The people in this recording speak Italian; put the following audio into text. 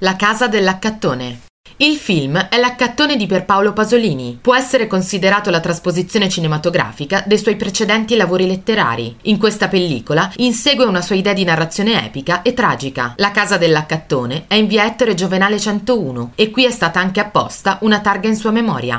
La casa dell'accattone. Il film è L'accattone di Pierpaolo Pasolini. Può essere considerato la trasposizione cinematografica dei suoi precedenti lavori letterari. In questa pellicola insegue una sua idea di narrazione epica e tragica. La casa dell'accattone è in via Ettore Giovenale 101 e qui è stata anche apposta una targa in sua memoria.